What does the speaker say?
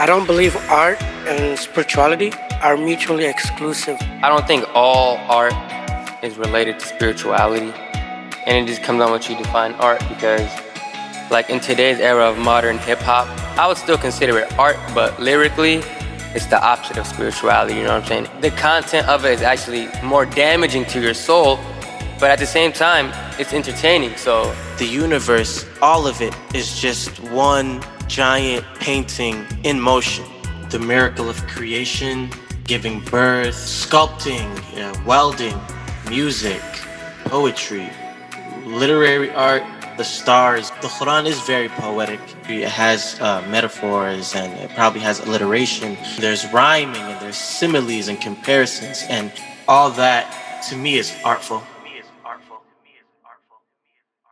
I don't believe art and spirituality are mutually exclusive. I don't think all art is related to spirituality. And it just comes on what you define art because, like in today's era of modern hip hop, I would still consider it art, but lyrically, it's the opposite of spirituality, you know what I'm saying? The content of it is actually more damaging to your soul, but at the same time, it's entertaining, so. The universe, all of it, is just one giant painting in motion. The miracle of creation, giving birth, sculpting, welding, music, poetry, literary art, the stars. The Quran is very poetic. It has uh, metaphors and it probably has alliteration. There's rhyming and there's similes and comparisons, and all that to me is artful.